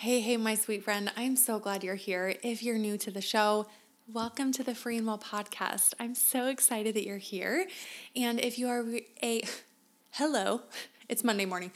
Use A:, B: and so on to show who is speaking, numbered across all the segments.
A: Hey, hey, my sweet friend. I'm so glad you're here. If you're new to the show, welcome to the Free and Well podcast. I'm so excited that you're here. And if you are a hello, it's Monday morning.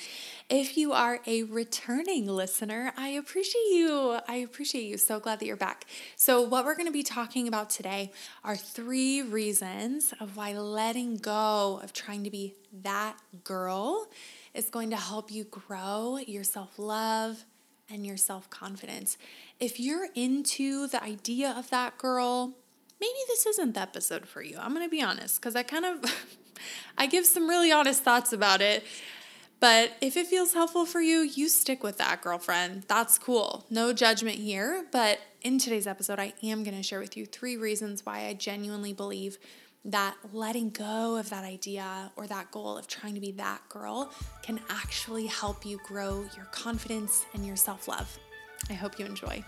A: If you are a returning listener, I appreciate you. I appreciate you. So glad that you're back. So, what we're going to be talking about today are three reasons of why letting go of trying to be that girl is going to help you grow your self love and your self confidence. If you're into the idea of that girl, maybe this isn't the episode for you. I'm going to be honest because I kind of I give some really honest thoughts about it. But if it feels helpful for you, you stick with that, girlfriend. That's cool. No judgment here. But in today's episode, I am going to share with you three reasons why I genuinely believe that letting go of that idea or that goal of trying to be that girl can actually help you grow your confidence and your self love. I hope you enjoy.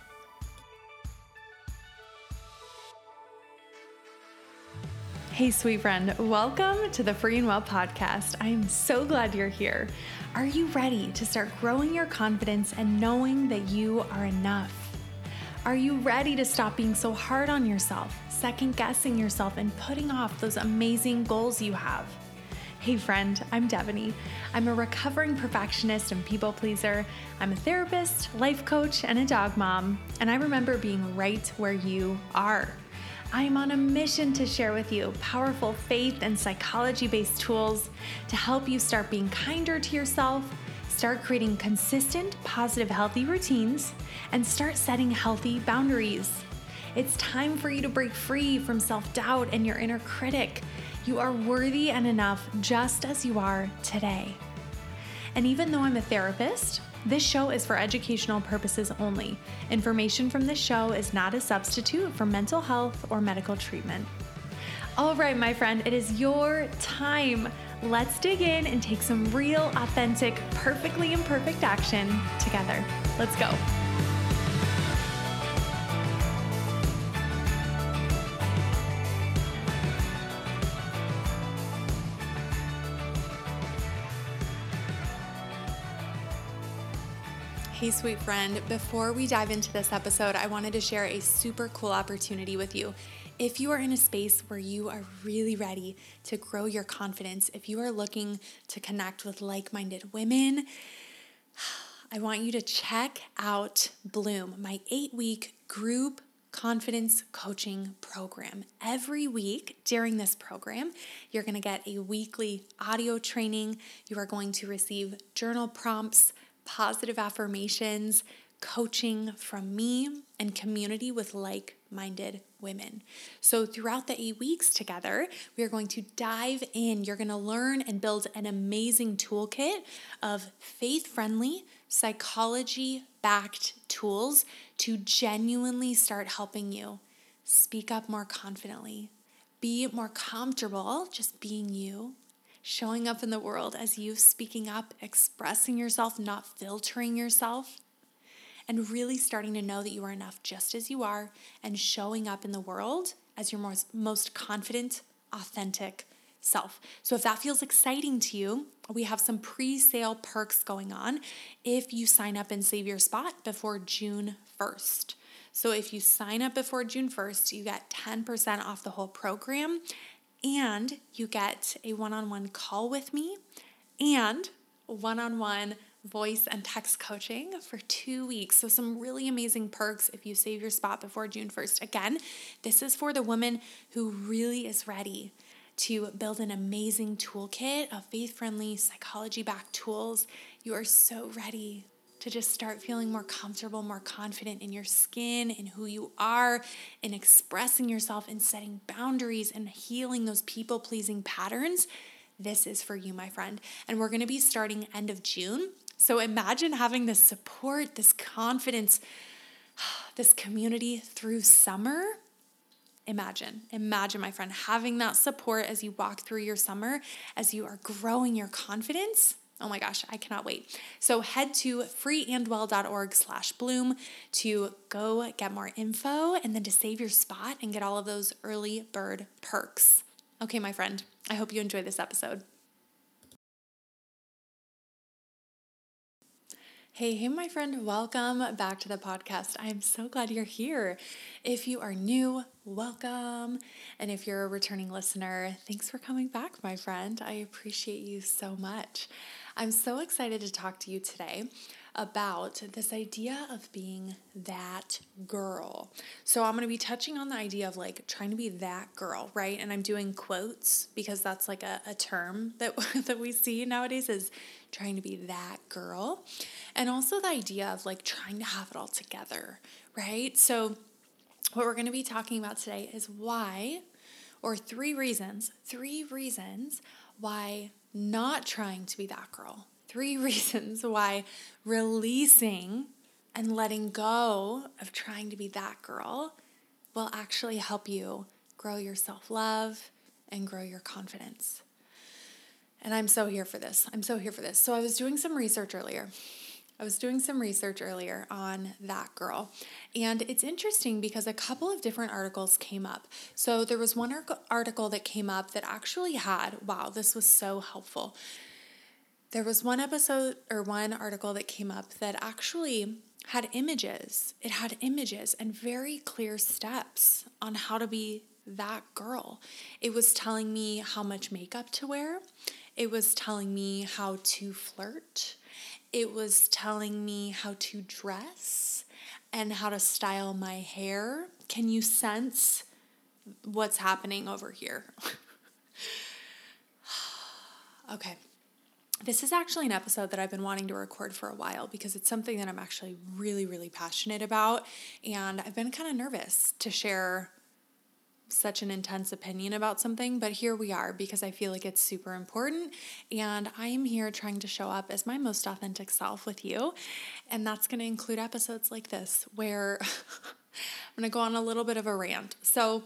A: Hey, sweet friend, welcome to the Free and Well podcast. I am so glad you're here. Are you ready to start growing your confidence and knowing that you are enough? Are you ready to stop being so hard on yourself, second guessing yourself, and putting off those amazing goals you have? Hey, friend, I'm Devoney. I'm a recovering perfectionist and people pleaser. I'm a therapist, life coach, and a dog mom, and I remember being right where you are. I am on a mission to share with you powerful faith and psychology based tools to help you start being kinder to yourself, start creating consistent, positive, healthy routines, and start setting healthy boundaries. It's time for you to break free from self doubt and your inner critic. You are worthy and enough just as you are today. And even though I'm a therapist, this show is for educational purposes only. Information from this show is not a substitute for mental health or medical treatment. All right, my friend, it is your time. Let's dig in and take some real, authentic, perfectly imperfect action together. Let's go. Hey, sweet friend. Before we dive into this episode, I wanted to share a super cool opportunity with you. If you are in a space where you are really ready to grow your confidence, if you are looking to connect with like minded women, I want you to check out Bloom, my eight week group confidence coaching program. Every week during this program, you're going to get a weekly audio training. You are going to receive journal prompts positive affirmations, coaching from me, and community with like minded women. So, throughout the eight weeks together, we are going to dive in. You're going to learn and build an amazing toolkit of faith friendly, psychology backed tools to genuinely start helping you speak up more confidently, be more comfortable just being you, showing up in the world as you speaking up, expressing yourself, not filtering yourself, and really starting to know that you are enough just as you are and showing up in the world as your most, most confident, authentic self. So if that feels exciting to you, we have some pre sale perks going on if you sign up and save your spot before June 1st. So if you sign up before June 1st, you get 10% off the whole program and you get a one on one call with me and one on one voice and text coaching for two weeks. So, some really amazing perks if you save your spot before June 1st. Again, this is for the woman who really is ready to build an amazing toolkit of faith friendly, psychology backed tools. You are so ready to just start feeling more comfortable, more confident in your skin, in who you are, in expressing yourself, and setting boundaries and healing those people pleasing patterns, this is for you, my friend. And we're gonna be starting end of June. So imagine having this support, this confidence, this community through summer. Imagine, imagine, my friend, having that support as you walk through your summer, as you are growing your confidence Oh my gosh, I cannot wait. So head to freeandwell.org slash bloom to go get more info and then to save your spot and get all of those early bird perks. Okay, my friend, I hope you enjoy this episode. Hey, hey, my friend, welcome back to the podcast. I am so glad you're here. If you are new, welcome. And if you're a returning listener, thanks for coming back, my friend. I appreciate you so much. I'm so excited to talk to you today about this idea of being that girl. So I'm going to be touching on the idea of like trying to be that girl, right? And I'm doing quotes because that's like a, a term that that we see nowadays is trying to be that girl. And also the idea of like trying to have it all together, right? So what we're going to be talking about today is why or three reasons, three reasons why not trying to be that girl three reasons why releasing and letting go of trying to be that girl will actually help you grow your self love and grow your confidence. And I'm so here for this. I'm so here for this. So I was doing some research earlier. I was doing some research earlier on that girl. And it's interesting because a couple of different articles came up. So there was one article that came up that actually had, wow, this was so helpful. There was one episode or one article that came up that actually had images. It had images and very clear steps on how to be that girl. It was telling me how much makeup to wear. It was telling me how to flirt. It was telling me how to dress and how to style my hair. Can you sense what's happening over here? okay. This is actually an episode that I've been wanting to record for a while because it's something that I'm actually really, really passionate about. And I've been kind of nervous to share such an intense opinion about something, but here we are because I feel like it's super important. And I am here trying to show up as my most authentic self with you. And that's going to include episodes like this where I'm going to go on a little bit of a rant. So,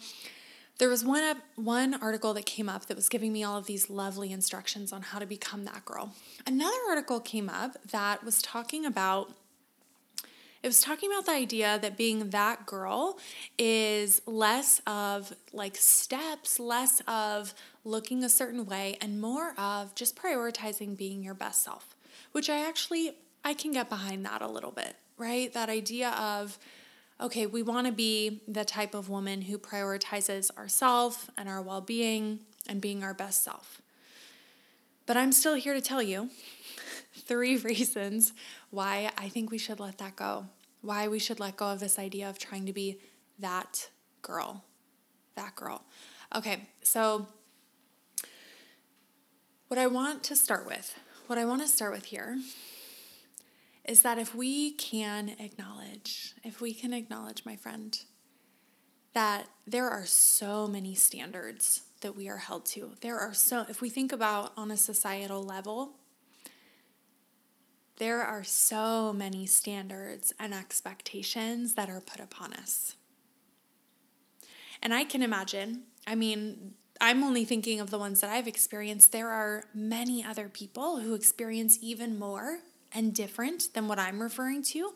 A: there was one one article that came up that was giving me all of these lovely instructions on how to become that girl. Another article came up that was talking about it was talking about the idea that being that girl is less of like steps, less of looking a certain way and more of just prioritizing being your best self, which I actually I can get behind that a little bit, right? That idea of okay, we want to be the type of woman who prioritizes ourself and our well being and being our best self. But I'm still here to tell you three reasons why I think we should let that go, why we should let go of this idea of trying to be that girl. That girl. Okay, so what I want to start with, what I want to start with here is that if we can acknowledge, if we can acknowledge, my friend, that there are so many standards that we are held to. There are so, if we think about on a societal level, there are so many standards and expectations that are put upon us. And I can imagine, I mean, I'm only thinking of the ones that I've experienced. There are many other people who experience even more and different than what I'm referring to.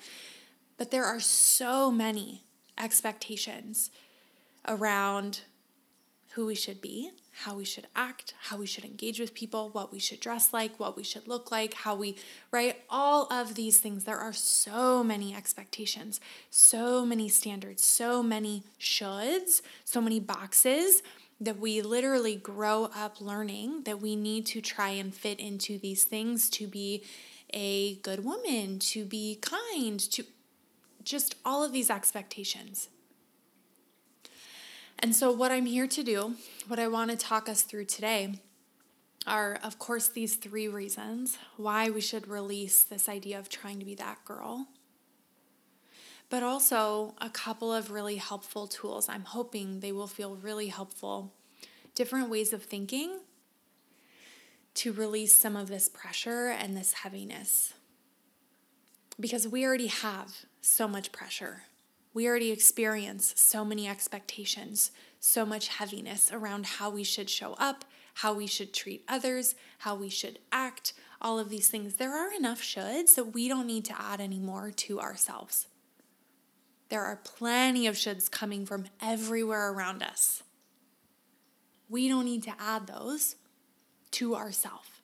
A: But there are so many expectations around who we should be, how we should act, how we should engage with people, what we should dress like, what we should look like, how we, right? All of these things. There are so many expectations, so many standards, so many shoulds, so many boxes that we literally grow up learning that we need to try and fit into these things to be a good woman, to be kind, to just all of these expectations. And so, what I'm here to do, what I want to talk us through today, are, of course, these three reasons why we should release this idea of trying to be that girl. But also, a couple of really helpful tools. I'm hoping they will feel really helpful. Different ways of thinking to release some of this pressure and this heaviness. Because we already have so much pressure. We already experience so many expectations, so much heaviness around how we should show up, how we should treat others, how we should act, all of these things. There are enough shoulds that we don't need to add any more to ourselves. There are plenty of shoulds coming from everywhere around us. We don't need to add those to ourself.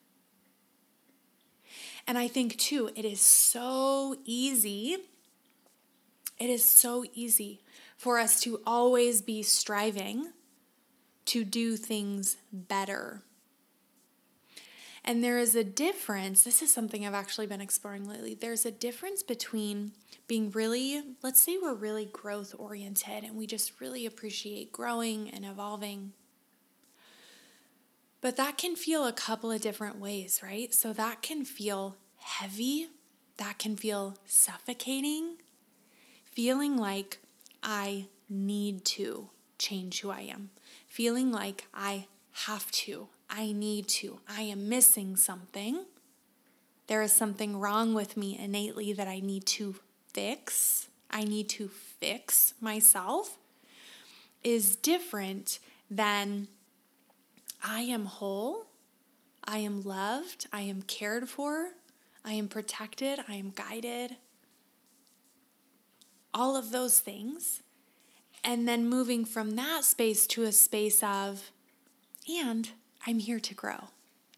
A: And I think too, it is so easy. It is so easy for us to always be striving to do things better. And there is a difference. This is something I've actually been exploring lately. There's a difference between being really, let's say we're really growth oriented and we just really appreciate growing and evolving. But that can feel a couple of different ways, right? So that can feel heavy, that can feel suffocating, feeling like I need to change who I am, feeling like I have to, I need to, I am missing something. There is something wrong with me innately that I need to fix. I need to fix myself is different than I am whole, I am loved, I am cared for, I am protected, I am guided. All of those things. And then moving from that space to a space of, and I'm here to grow.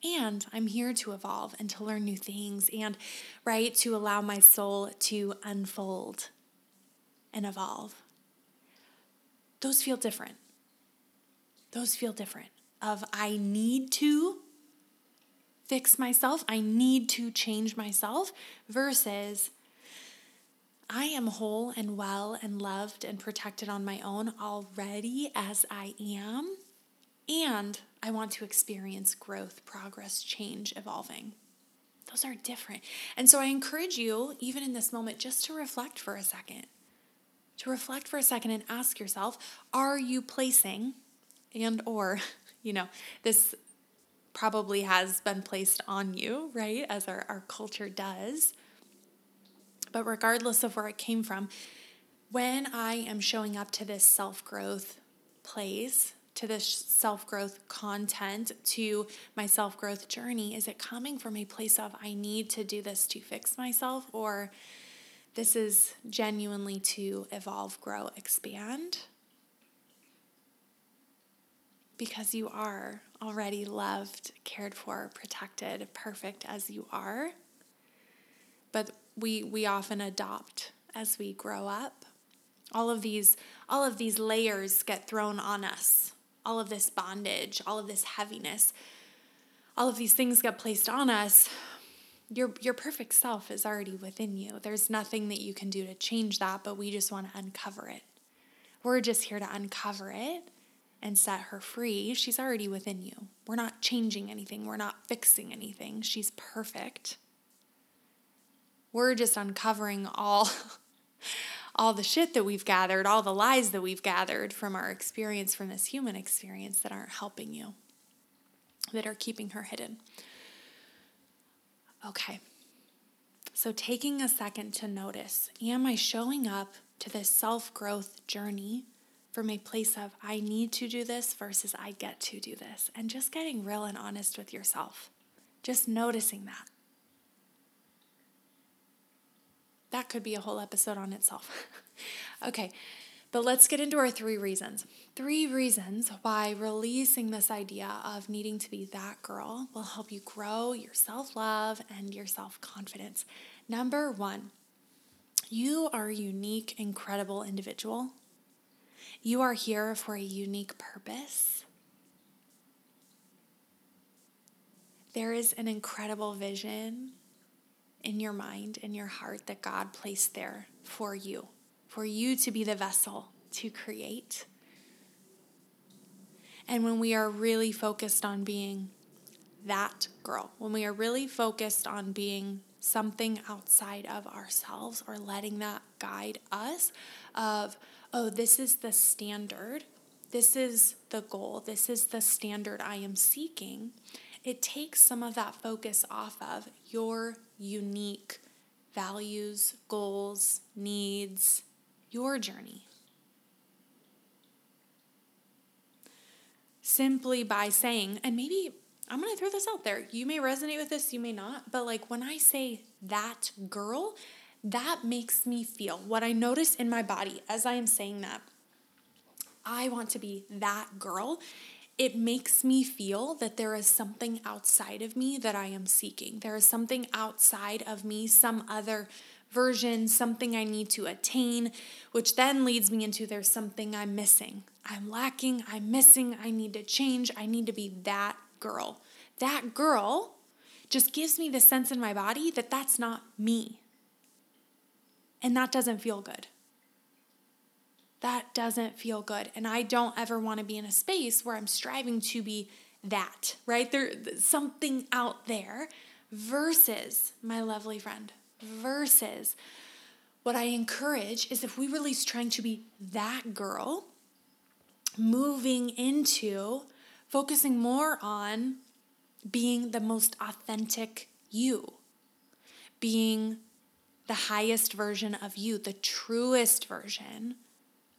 A: And I'm here to evolve and to learn new things and, right, to allow my soul to unfold and evolve. Those feel different. Those feel different. Of I need to fix myself, I need to change myself, versus I am whole and well and loved and protected on my own already as I am. And I want to experience growth, progress, change, evolving. Those are different. And so I encourage you, even in this moment, just to reflect for a second. To reflect for a second and ask yourself, are you placing and or, you know, this probably has been placed on you, right? As our, our culture does. But regardless of where it came from, when I am showing up to this self growth place, to this self growth content, to my self growth journey? Is it coming from a place of, I need to do this to fix myself, or this is genuinely to evolve, grow, expand? Because you are already loved, cared for, protected, perfect as you are. But we, we often adopt as we grow up. All of these all of these layers get thrown on us all of this bondage, all of this heaviness, all of these things get placed on us, your your perfect self is already within you. There's nothing that you can do to change that, but we just want to uncover it. We're just here to uncover it and set her free. She's already within you. We're not changing anything. We're not fixing anything. She's perfect. We're just uncovering all all the shit that we've gathered, all the lies that we've gathered from our experience, from this human experience that aren't helping you, that are keeping her hidden. Okay. So, taking a second to notice am I showing up to this self growth journey from a place of I need to do this versus I get to do this? And just getting real and honest with yourself. Just noticing that. That could be a whole episode on itself. okay, but let's get into our three reasons. Three reasons why releasing this idea of needing to be that girl will help you grow your self love and your self confidence. Number one, you are a unique, incredible individual. You are here for a unique purpose. There is an incredible vision in your mind, in your heart that God placed there for you, for you to be the vessel to create. And when we are really focused on being that girl, when we are really focused on being something outside of ourselves or letting that guide us of oh this is the standard this is the goal this is the standard i am seeking it takes some of that focus off of your unique values, goals, needs, your journey. Simply by saying, and maybe I'm going to throw this out there. You may resonate with this, you may not, but like when I say that girl, that makes me feel what I notice in my body as I am saying that. I want to be that girl it makes me feel that there is something outside of me that I am seeking. There is something outside of me, some other version, something I need to attain, which then leads me into there's something I'm missing. I'm lacking, I'm missing, I need to change, I need to be that girl. That girl just gives me the sense in my body that that's not me. And that doesn't feel good. That doesn't feel good. And I don't ever want to be in a space where I'm striving to be that, right? There's something out there versus my lovely friend, versus what I encourage is if we release trying to be that girl, moving into focusing more on being the most authentic you, being the highest version of you, the truest version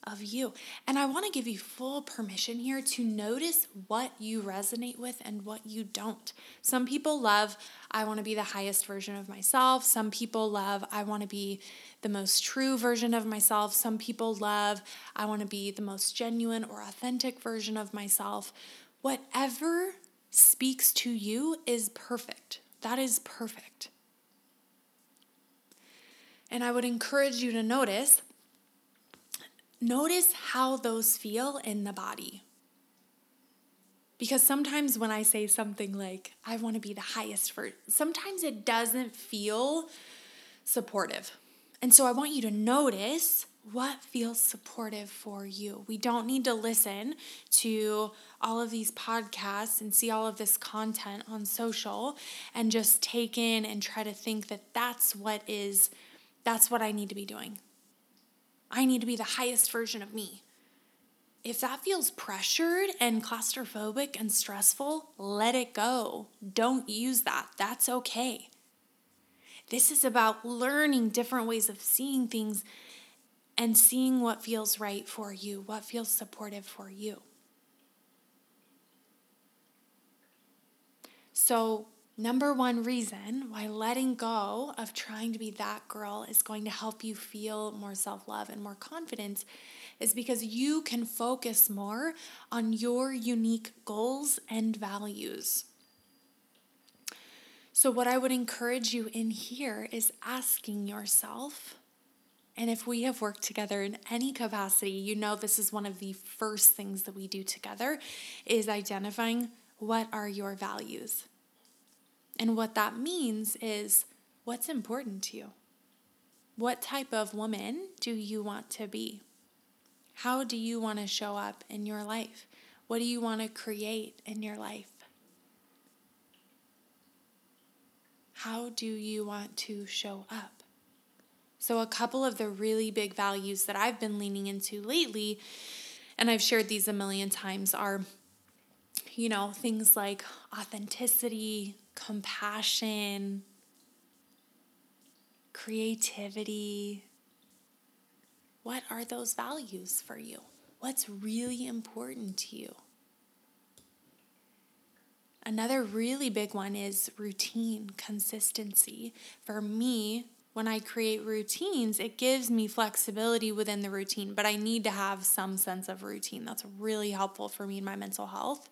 A: of you. And I want to give you full permission here to notice what you resonate with and what you don't. Some people love, I want to be the highest version of myself. Some people love, I want to be the most true version of myself. Some people love, I want to be the most genuine or authentic version of myself. Whatever speaks to you is perfect. That is perfect. And I would encourage you to notice notice how those feel in the body. Because sometimes when I say something like, I want to be the highest for, sometimes it doesn't feel supportive. And so I want you to notice what feels supportive for you. We don't need to listen to all of these podcasts and see all of this content on social and just take in and try to think that that's what is that's what I need to be doing. I need to be the highest version of me. If that feels pressured and claustrophobic and stressful, let it go. Don't use that. That's okay. This is about learning different ways of seeing things and seeing what feels right for you, what feels supportive for you. So, Number one reason why letting go of trying to be that girl is going to help you feel more self love and more confidence is because you can focus more on your unique goals and values. So, what I would encourage you in here is asking yourself, and if we have worked together in any capacity, you know this is one of the first things that we do together is identifying what are your values. And what that means is what's important to you? What type of woman do you want to be? How do you want to show up in your life? What do you want to create in your life? How do you want to show up? So, a couple of the really big values that I've been leaning into lately, and I've shared these a million times, are you know, things like authenticity, compassion, creativity. What are those values for you? What's really important to you? Another really big one is routine, consistency. For me, when I create routines, it gives me flexibility within the routine, but I need to have some sense of routine. That's really helpful for me in my mental health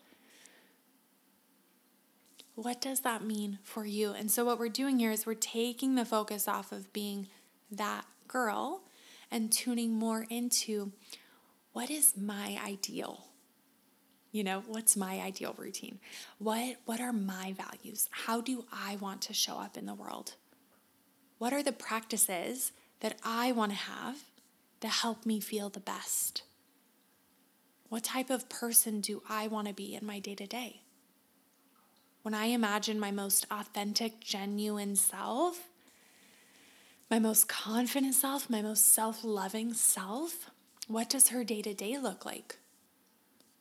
A: what does that mean for you? And so, what we're doing here is we're taking the focus off of being that girl and tuning more into what is my ideal? You know, what's my ideal routine? What, what are my values? How do I want to show up in the world? What are the practices that I want to have that help me feel the best? What type of person do I want to be in my day to day? When I imagine my most authentic, genuine self, my most confident self, my most self loving self, what does her day to day look like?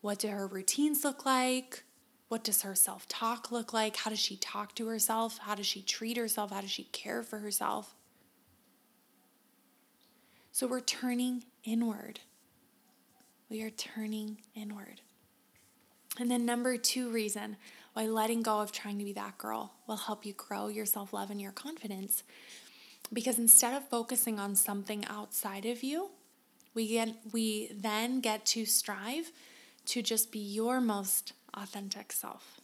A: What do her routines look like? What does her self talk look like? How does she talk to herself? How does she treat herself? How does she care for herself? So we're turning inward. We are turning inward. And then, number two reason why letting go of trying to be that girl will help you grow your self love and your confidence. Because instead of focusing on something outside of you, we get we then get to strive to just be your most authentic self.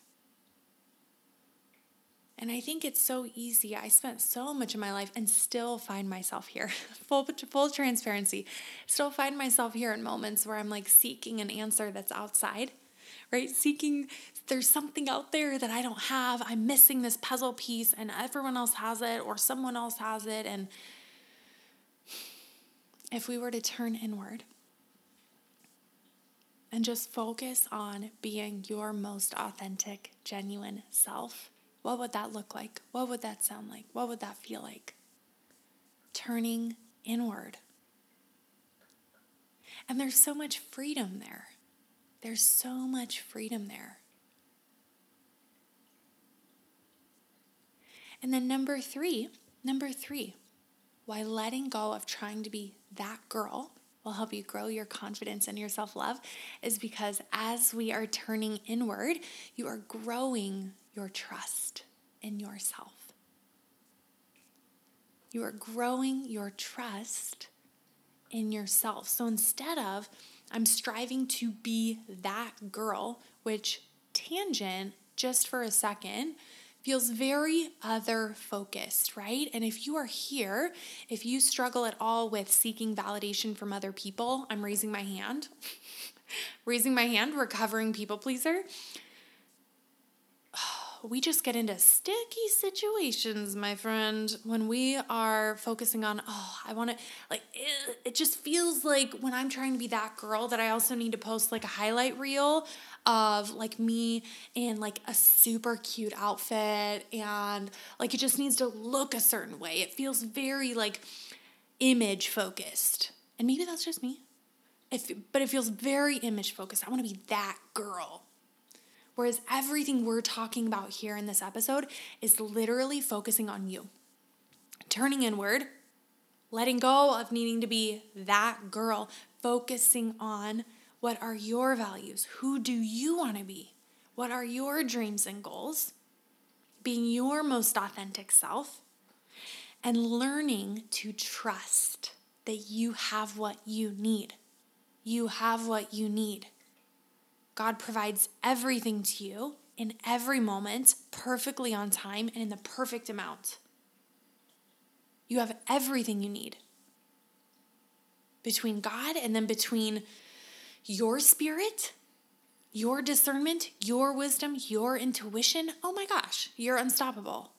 A: And I think it's so easy. I spent so much of my life and still find myself here. full full transparency. Still find myself here in moments where I'm like seeking an answer that's outside. Right? Seeking there's something out there that I don't have. I'm missing this puzzle piece and everyone else has it or someone else has it and if we were to turn inward and just focus on being your most authentic, genuine self what would that look like? What would that sound like? What would that feel like? Turning inward. And there's so much freedom there. There's so much freedom there. And then number three, number three, why letting go of trying to be that girl will help you grow your confidence and your self love is because as we are turning inward, you are growing your trust in yourself. You are growing your trust in yourself. So instead of, I'm striving to be that girl, which tangent, just for a second, feels very other focused, right? And if you are here, if you struggle at all with seeking validation from other people, I'm raising my hand. raising my hand, recovering people pleaser we just get into sticky situations, my friend, when we are focusing on, oh, I want to, like, it, just feels like when I'm trying to be that girl that I also need to post like a highlight reel of like me in like a super cute outfit and like it just needs to look a certain way. It feels very like image focused. And maybe that's just me. If, but it feels very image focused. I want to be that girl. Whereas everything we're talking about here in this episode is literally focusing on you, turning inward, letting go of needing to be that girl, focusing on what are your values? Who do you want to be? What are your dreams and goals? Being your most authentic self and learning to trust that you have what you need. You have what you need. God provides everything to you in every moment, perfectly on time and in the perfect amount. You have everything you need between God and then between your spirit, your discernment, your wisdom, your intuition. Oh my gosh, you're unstoppable.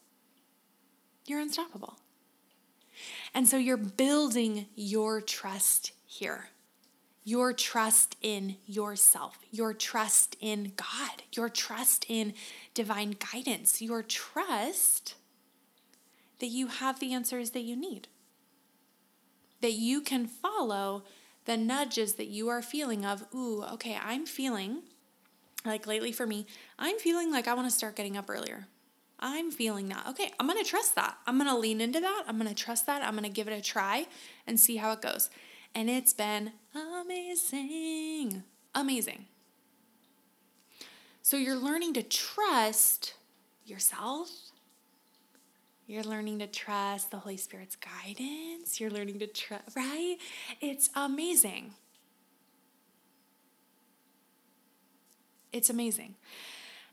A: You're unstoppable. And so you're building your trust here your trust in yourself, your trust in God, your trust in divine guidance, your trust that you have the answers that you need, that you can follow the nudges that you are feeling of, ooh, okay, I'm feeling like lately for me, I'm feeling like I want to start getting up earlier. I'm feeling that. Okay, I'm going to trust that. I'm going to lean into that. I'm going to trust that. I'm going to give it a try and see how it goes and it's been amazing. Amazing. So you're learning to trust yourself. You're learning to trust the Holy Spirit's guidance. You're learning to trust, right? It's amazing. It's amazing.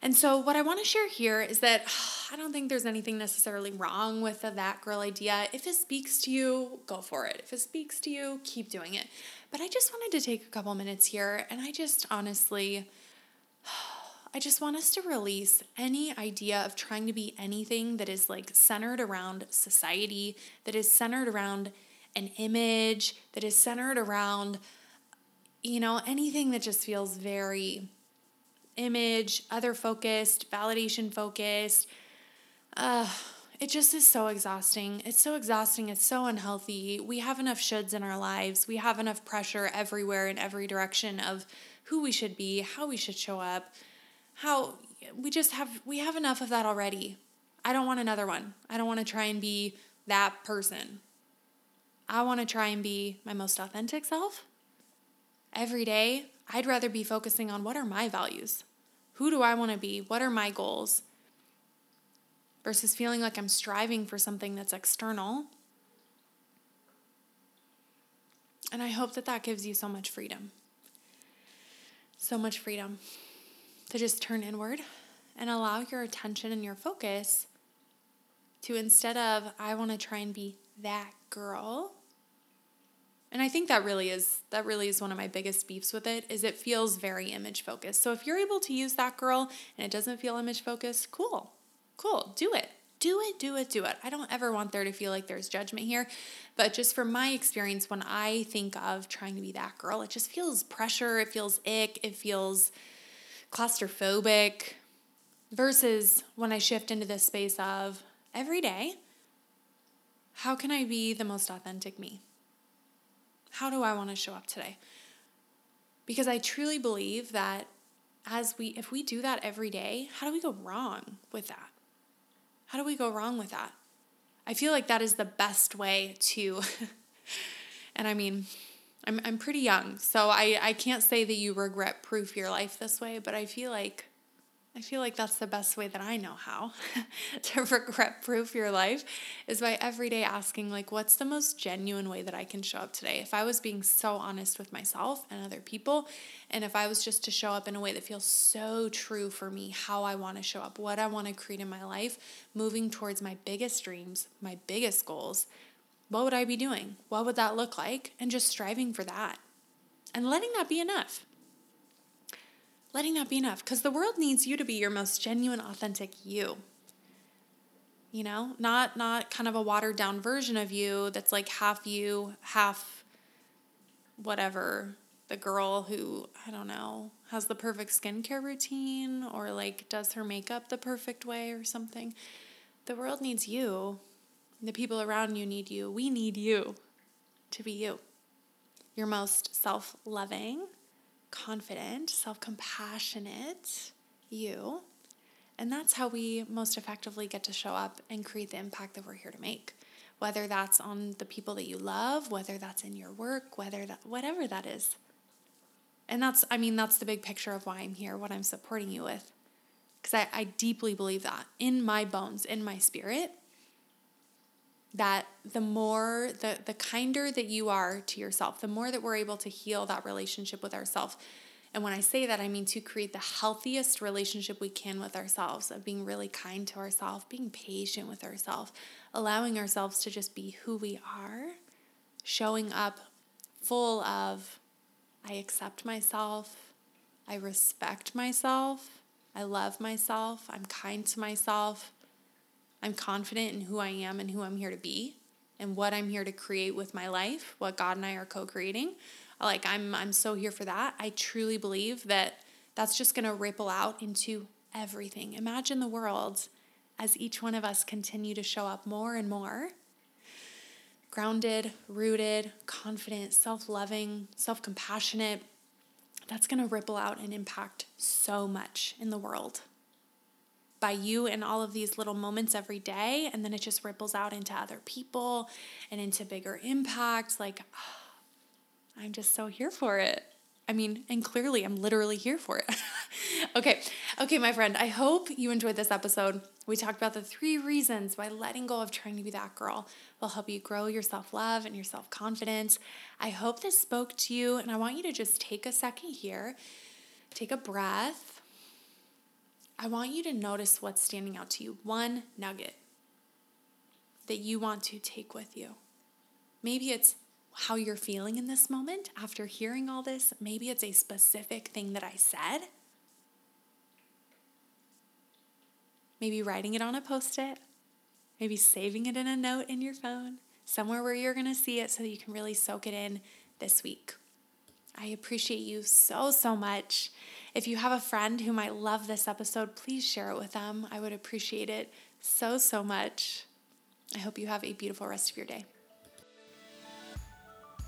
A: And so, what I want to share here is that I don't think there's anything necessarily wrong with the that girl idea. If it speaks to you, go for it. If it speaks to you, keep doing it. But I just wanted to take a couple minutes here and I just honestly, I just want us to release any idea of trying to be anything that is like centered around society, that is centered around an image, that is centered around, you know, anything that just feels very image, other focused, validation focused. Uh, it just is so exhausting. It's so exhausting. It's so unhealthy. We have enough shoulds in our lives. We have enough pressure everywhere in every direction of who we should be, how we should show up, how we just have we have enough of that already. I don't want another one. I don't want to try and be that person. I want to try and be my most authentic self every day I'd rather be focusing on what are my values? Who do I want to be? What are my goals? Versus feeling like I'm striving for something that's external. And I hope that that gives you so much freedom. So much freedom. to just turn inward and allow your attention and your focus to instead of, I want to try and be that girl. And I think that really is that really is one of my biggest beefs with it is it feels very image focused. So if you're able to use that girl and it doesn't feel image focused, cool. Cool. Do it. Do it, do it, do it. I don't ever want there to feel like there's judgment here. But just from my experience, when I think of trying to be that girl, it just feels pressure, it feels ick, it feels claustrophobic. Versus when I shift into this space of every day, how can I be the most authentic me? How do I want to show up today? Because I truly believe that as we if we do that every day, how do we go wrong with that? How do we go wrong with that? I feel like that is the best way to and I mean, I'm I'm pretty young, so I I can't say that you regret proof your life this way, but I feel like I feel like that's the best way that I know how to regret proof your life is by every day asking, like, what's the most genuine way that I can show up today? If I was being so honest with myself and other people, and if I was just to show up in a way that feels so true for me, how I want to show up, what I want to create in my life, moving towards my biggest dreams, my biggest goals, what would I be doing? What would that look like? And just striving for that and letting that be enough letting that be enough because the world needs you to be your most genuine authentic you. You know not not kind of a watered down version of you that's like half you half whatever the girl who i don't know has the perfect skincare routine or like does her makeup the perfect way or something. The world needs you. The people around you need you. We need you to be you. Your most self-loving confident, self compassionate you. And that's how we most effectively get to show up and create the impact that we're here to make. Whether that's on the people that you love, whether that's in your work, whether that whatever that is. And that's I mean that's the big picture of why I'm here, what I'm supporting you with. Cuz I, I deeply believe that in my bones, in my spirit, that the more the the kinder that you are to yourself the more that we're able to heal that relationship with ourselves and when i say that i mean to create the healthiest relationship we can with ourselves of being really kind to ourselves being patient with ourselves allowing ourselves to just be who we are showing up full of i accept myself i respect myself i love myself i'm kind to myself I'm confident in who I am and who I'm here to be and what I'm here to create with my life, what God and I are co-creating. Like I'm I'm so here for that. I truly believe that that's just going to ripple out into everything. Imagine the world as each one of us continue to show up more and more grounded, rooted, confident, self-loving, self-compassionate. That's going to ripple out and impact so much in the world by you in all of these little moments every day. And then it just ripples out into other people and into bigger impacts. Like, oh, I'm just so here for it. I mean, and clearly I'm literally here for it. okay, okay, my friend, I hope you enjoyed this episode. We talked about the three reasons why letting go of trying to be that girl will help you grow your self love and your self confidence. I hope this spoke to you, and I want you to just take a second here, take a breath, I want you to notice what's standing out to you. One nugget that you want to take with you. Maybe it's how you're feeling in this moment after hearing all this. Maybe it's a specific thing that I said. Maybe writing it on a post it. Maybe saving it in a note in your phone, somewhere where you're going to see it so you can really soak it in this week. I appreciate you so, so much. If you have a friend who might love this episode, please share it with them. I would appreciate it so, so much. I hope you have a beautiful rest of your day.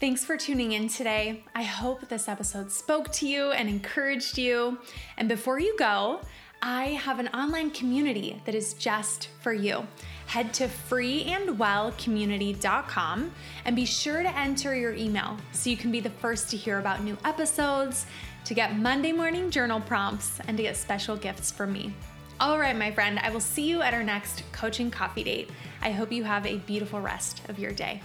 A: Thanks for tuning in today. I hope this episode spoke to you and encouraged you. And before you go, I have an online community that is just for you. Head to freeandwellcommunity.com and be sure to enter your email so you can be the first to hear about new episodes, to get Monday morning journal prompts, and to get special gifts from me. All right, my friend, I will see you at our next coaching coffee date. I hope you have a beautiful rest of your day.